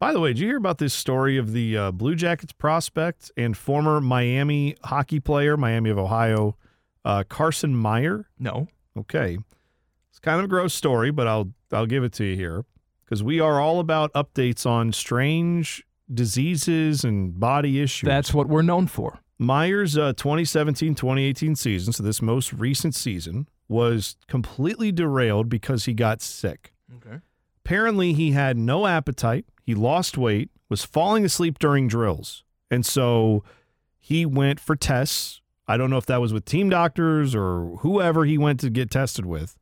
By the way, did you hear about this story of the uh, Blue Jackets prospect and former Miami hockey player, Miami of Ohio, uh, Carson Meyer? No. Okay, it's kind of a gross story, but I'll I'll give it to you here because we are all about updates on strange diseases and body issues. That's what we're known for. Meyer's uh, 2017-2018 season, so this most recent season, was completely derailed because he got sick. Okay. Apparently, he had no appetite. He lost weight, was falling asleep during drills. And so he went for tests. I don't know if that was with team doctors or whoever he went to get tested with,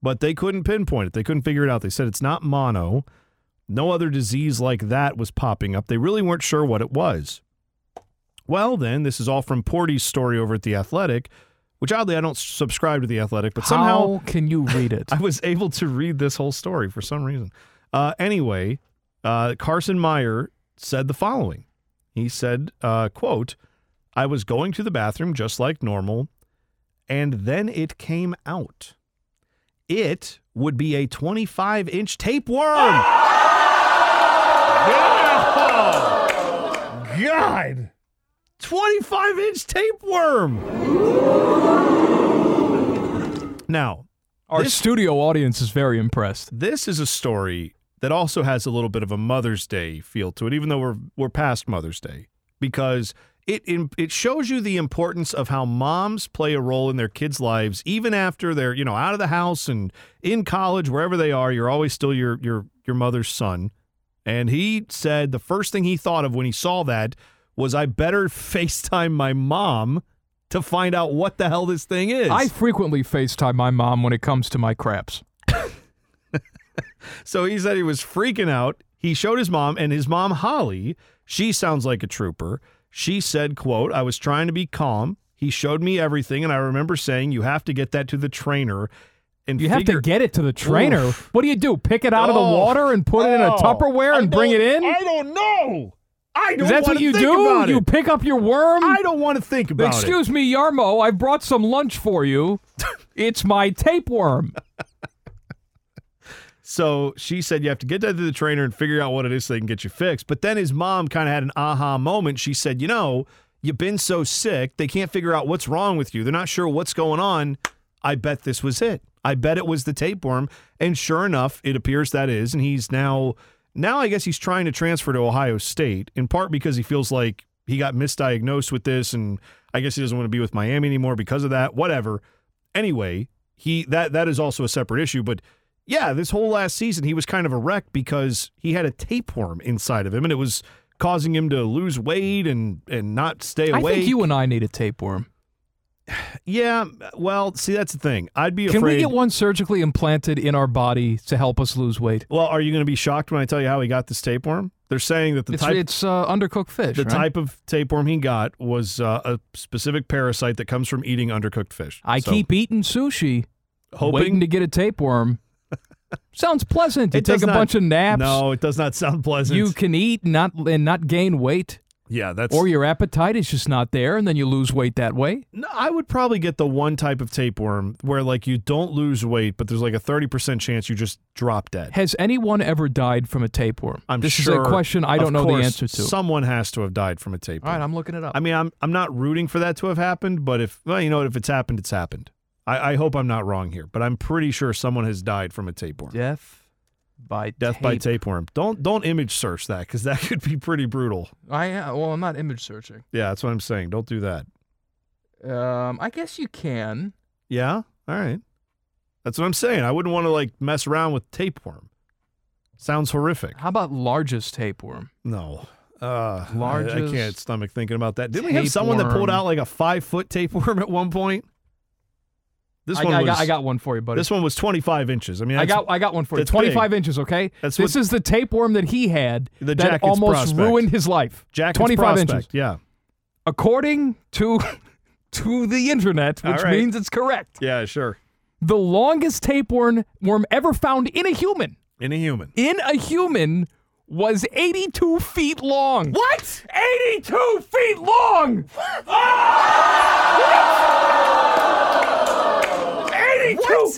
but they couldn't pinpoint it. They couldn't figure it out. They said it's not mono. No other disease like that was popping up. They really weren't sure what it was. Well, then, this is all from Portzy's story over at The Athletic, which oddly I don't subscribe to The Athletic, but somehow How can you read it? I was able to read this whole story for some reason. Uh, anyway, uh, Carson Meyer said the following. He said, uh, "quote I was going to the bathroom just like normal, and then it came out. It would be a 25 inch tapeworm. Yeah! God, 25 inch tapeworm. Now, Our this- studio audience is very impressed. this is a story that also has a little bit of a Mother's Day feel to it, even though we're we're past Mother's Day, because it it shows you the importance of how moms play a role in their kids' lives, even after they're you know out of the house and in college, wherever they are. You're always still your your your mother's son. And he said the first thing he thought of when he saw that was, "I better FaceTime my mom." To find out what the hell this thing is. I frequently FaceTime my mom when it comes to my craps. So he said he was freaking out. He showed his mom, and his mom, Holly, she sounds like a trooper. She said, quote, I was trying to be calm. He showed me everything, and I remember saying, You have to get that to the trainer. And You have to get it to the trainer. Oof. What do you do? Pick it out of the Oh. water and put it in a Oh, Tupperware and bring it in? I don't know. I don't Is what you think do? You pick up your worm? I don't want to think about it. Excuse me, Jarmo, I brought some lunch for you. it's my tapeworm. So she said you have to get that to the trainer and figure out what it is so they can get you fixed. But then his mom kind of had an aha moment. She said, You know, you've been so sick, they can't figure out what's wrong with you. They're not sure what's going on. I bet this was it. I bet it was the tapeworm. And sure enough, it appears that is. And he's now, now I guess he's trying to transfer to Ohio State, in part because he feels like he got misdiagnosed with this. And I guess he doesn't want to be with Miami anymore because of that. Whatever. Anyway, he that that is also a separate issue. But yeah, this whole last season he was kind of a wreck because he had a tapeworm inside of him, and it was causing him to lose weight and and not stay away. I think you and I need a tapeworm. Yeah, well, see that's the thing. I'd be Can afraid. we get one surgically implanted in our body to help us lose weight? well, are you going to be shocked when I tell you how he got this tapeworm? They're saying that the It's, type it's uh, undercooked fish. the right? type of tapeworm he got was uh, a specific parasite that comes from eating undercooked fish. I So, keep eating sushi, hoping waiting to get a tapeworm. Sounds pleasant. You It take a not- bunch of naps. No, it does not sound pleasant. You can eat not and not gain weight, yeah, that's or your appetite is just not there, and then you lose weight that way. No, I would probably get the one type of tapeworm where like you don't lose weight, but there's like a thirty percent chance you just drop dead. Has anyone ever died from a tapeworm? I'm this sure. is a question I don't know course, the answer to. Someone has to have died from a All tapeworm. right, I'm looking it up. I mean, I'm I'm not rooting for that to have happened, but if well, you know what, if it's happened, it's happened. I, I hope I'm not wrong here, but I'm pretty sure someone has died from a tapeworm. Death by Death by tapeworm. Don't don't image search that because that could be pretty brutal. I uh, well, I'm not image searching. Yeah, that's what I'm saying. Don't do that. Um, I guess you can. Yeah, all right. That's what I'm saying. I wouldn't want to like mess around with tapeworm. Sounds horrific. How about largest tapeworm? No. Uh, I- I, can't stomach thinking about that. Didn't we have someone that pulled out like a five foot tapeworm at one point? This I, one I was got, I got one for you, buddy. this one was 25 inches. I mean, I got I got one for you. 25 big. inches, okay? That's this what- is the tapeworm that he had The that almost prospect. ruined his life. Jacket's 25 prospect. inches. Yeah. According to to the internet, which right. means it's correct. Yeah, sure. The longest tapeworm worm ever found in a human, In a human. in a human was 82 feet long. What? 82 feet long!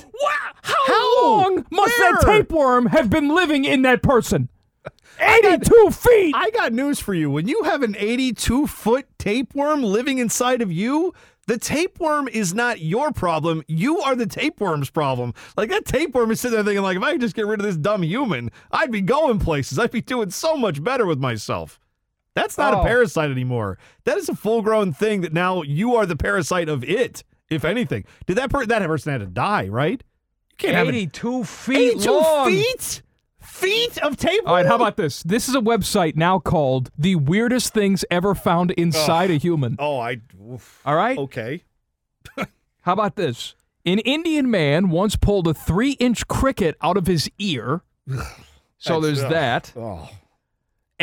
82! What? How, How? long must that tapeworm have been living in that person? 82 feet! I got news for you. When you have an 82 foot tapeworm living inside of you, the tapeworm is not your problem. You are the tapeworm's problem. Like that tapeworm is sitting there thinking, like, if I could just get rid of this dumb human, I'd be going places. I'd be doing so much better with myself. That's not Oh. a parasite anymore. That is a full grown thing that now you are the parasite of it, if anything. Did that per- that person had to die, right? You can't have an 82 feet 82 long. feet? Feet of tapeworm? All right, how about this? This is a website now called The Weirdest Things Ever Found Inside a Human. Oh, I. oof. All right? Okay. How about this? An Indian man once pulled a three inch cricket out of his ear. So That's- there's ugh. that. Oh.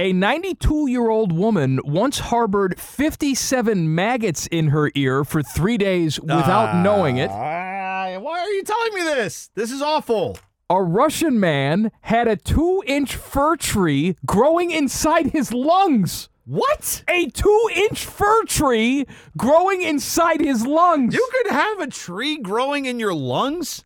A 92 year old woman once harbored 57 maggots in her ear for three days without ah, knowing it. Why are you telling me this? This is awful. A Russian man had a two inch fir tree growing inside his lungs. What? A two inch fir tree growing inside his lungs. You could have a tree growing in your lungs?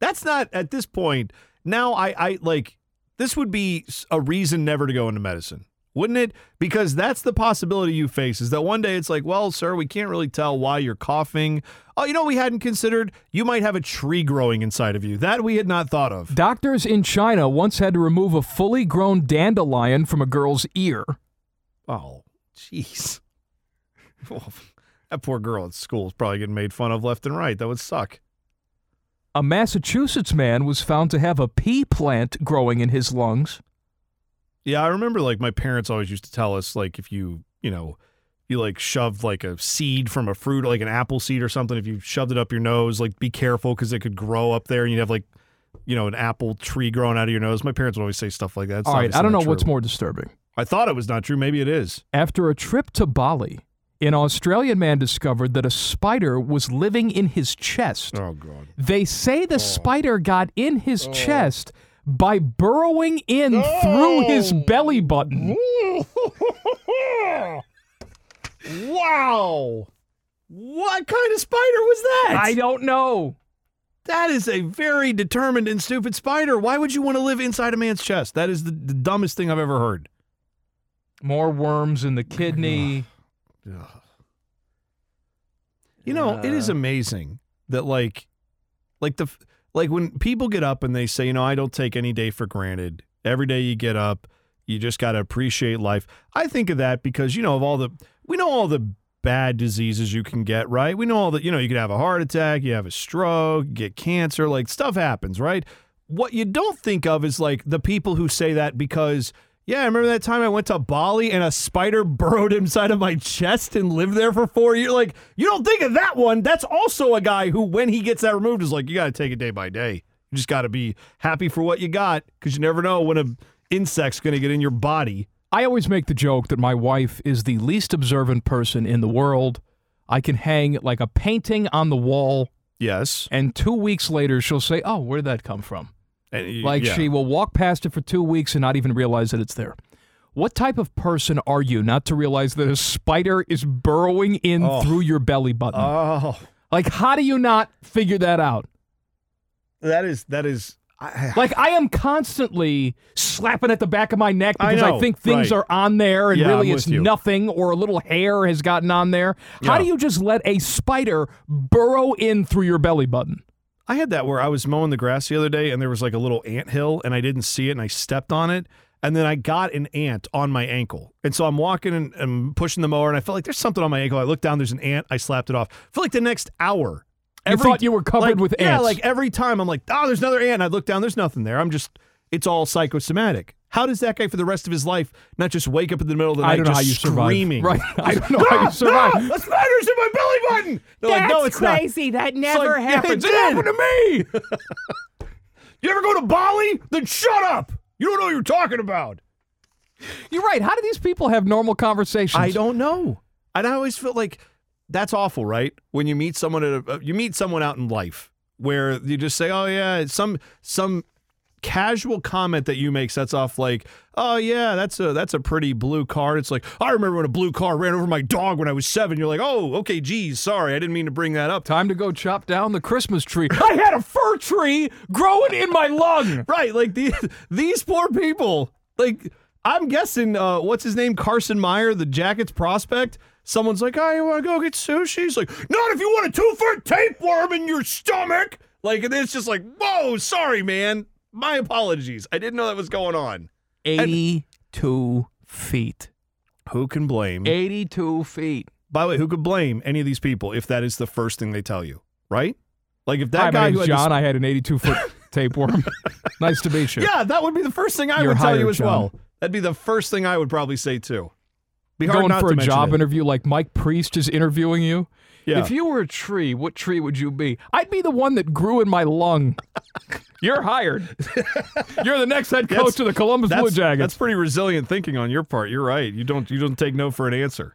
That's not at this point. Now I I like this would be a reason never to go into medicine. Wouldn't it? Because that's the possibility you face is that one day it's like, well, sir, we can't really tell why you're coughing. Oh, you know, we hadn't considered you might have a tree growing inside of you. That we had not thought of. Doctors in China once had to remove a fully grown dandelion from a girl's ear. Oh, jeez. Well, that poor girl at school is probably getting made fun of left and right. That would suck. A Massachusetts man was found to have a pea plant growing in his lungs. Yeah, I remember like my parents always used to tell us like if you, you know, you like shoved like a seed from a fruit, like an apple seed or something, if you shoved it up your nose, like be careful because it could grow up there and you'd have like, you know, an apple tree growing out of your nose. My parents would always say stuff like that. It's All right, I don't know not what's more disturbing. I thought it was not true. Maybe it is. After a trip to Bali, an Australian man discovered that a spider was living in his chest. Oh God. They say the oh. spider got in his oh. chest by burrowing in through his belly button. wow. What kind of spider was that? I don't know. That is a very determined and stupid spider. Why would you want to live inside a man's chest? That is the, the dumbest thing I've ever heard. More worms in the kidney. You know, it is uh. amazing that like like the like when people get up and they say, you know, I don't take any day for granted. Every day you get up, you just got to appreciate life. I think of that because you know of all the we know all the bad diseases you can get, right? We know all that, you know, you could have a heart attack, you have a stroke, get cancer, like stuff happens, right? What you don't think of is like the people who say that because yeah, I remember that time I went to Bali and a spider burrowed inside of my chest and lived there for four years. Like, you don't think of that one. That's also a guy who, when he gets that removed, is like, you got to take it day by day. You just got to be happy for what you got because you never know when an insect's going to get in your body. I always make the joke that my wife is the least observant person in the world. I can hang like a painting on the wall, Yes. and two weeks later she'll say, "Oh, where did that come from?" And Like yeah. she will walk past it for two weeks and not even realize that it's there. What type of person are you not to realize that a spider is burrowing in Oh. through your belly button? Oh, like, how do you not figure that out? that is, that is, I, Like, I am constantly slapping at the back of my neck because I, know, think things right. are on there and Yeah, really I'm it's nothing or a little hair has gotten on there. How do you just let a spider burrow in through your belly button? I had that where I was mowing the grass the other day and there was like a little ant hill and I didn't see it and I stepped on it and then I got an ant on my ankle. And so I'm walking and, pushing the mower and I felt like there's something on my ankle. I looked down, there's an ant. I slapped it off. For like the next hour. You thought you were covered like- with ants. Yeah, like every time I'm like, oh, there's another ant. I look down, there's nothing there. I'm just, it's all psychosomatic. How does that guy for the rest of his life not just wake up in the middle of the night I don't know how you survive. screaming? Right. I don't know how you survive. Ah, a spider's in my belly button. They're like, no, it's crazy. That never like, yeah, it happens. did. happened to me. You ever go to Bali? Then shut up. You don't know what you're talking about. You're right. How do these people have normal conversations? I don't know. And I always feel like that's awful, right? When you meet someone at a, uh, you meet someone out in life where you just say, "Oh yeah," some some casual comment that you make sets off like, "Oh yeah, that's a that's a pretty blue car." It's like, "I remember when a blue car ran over my dog when I was 7." You're like, "Oh, okay, geez, sorry. I didn't mean to bring that up." Time to go chop down the Christmas tree. I had a fir tree growing in my lung. Right, like these these poor people. Like I'm guessing uh what's his name Carson Meyer, the Jackets prospect. Someone's like, "I want to go get sushi." He's like, "Not if you want a two-foot tapeworm in your stomach." Like and it's just like, "Whoa, sorry, man. My apologies. I didn't know that was going on." 82 feet. Who can blame? 82 feet. By the way, who could blame any of these people if that is the first thing they tell you, right? Like if that Hi, guy my who name's had John. this- I had an 82 foot tapeworm. nice to meet you. yeah, that would be the first thing I You're would tell you as John. well. That'd be the first thing I would probably say too. Be Going for a job it. interview like Mike Priest is interviewing you. Yeah. If you were a tree, what tree would you be? I'd be the one that grew in my lung. You're hired. You're the next head That's- coach of the Columbus Blue That's, Jackets. that's pretty resilient thinking on your part. You're right. You don't you don't take no for an answer.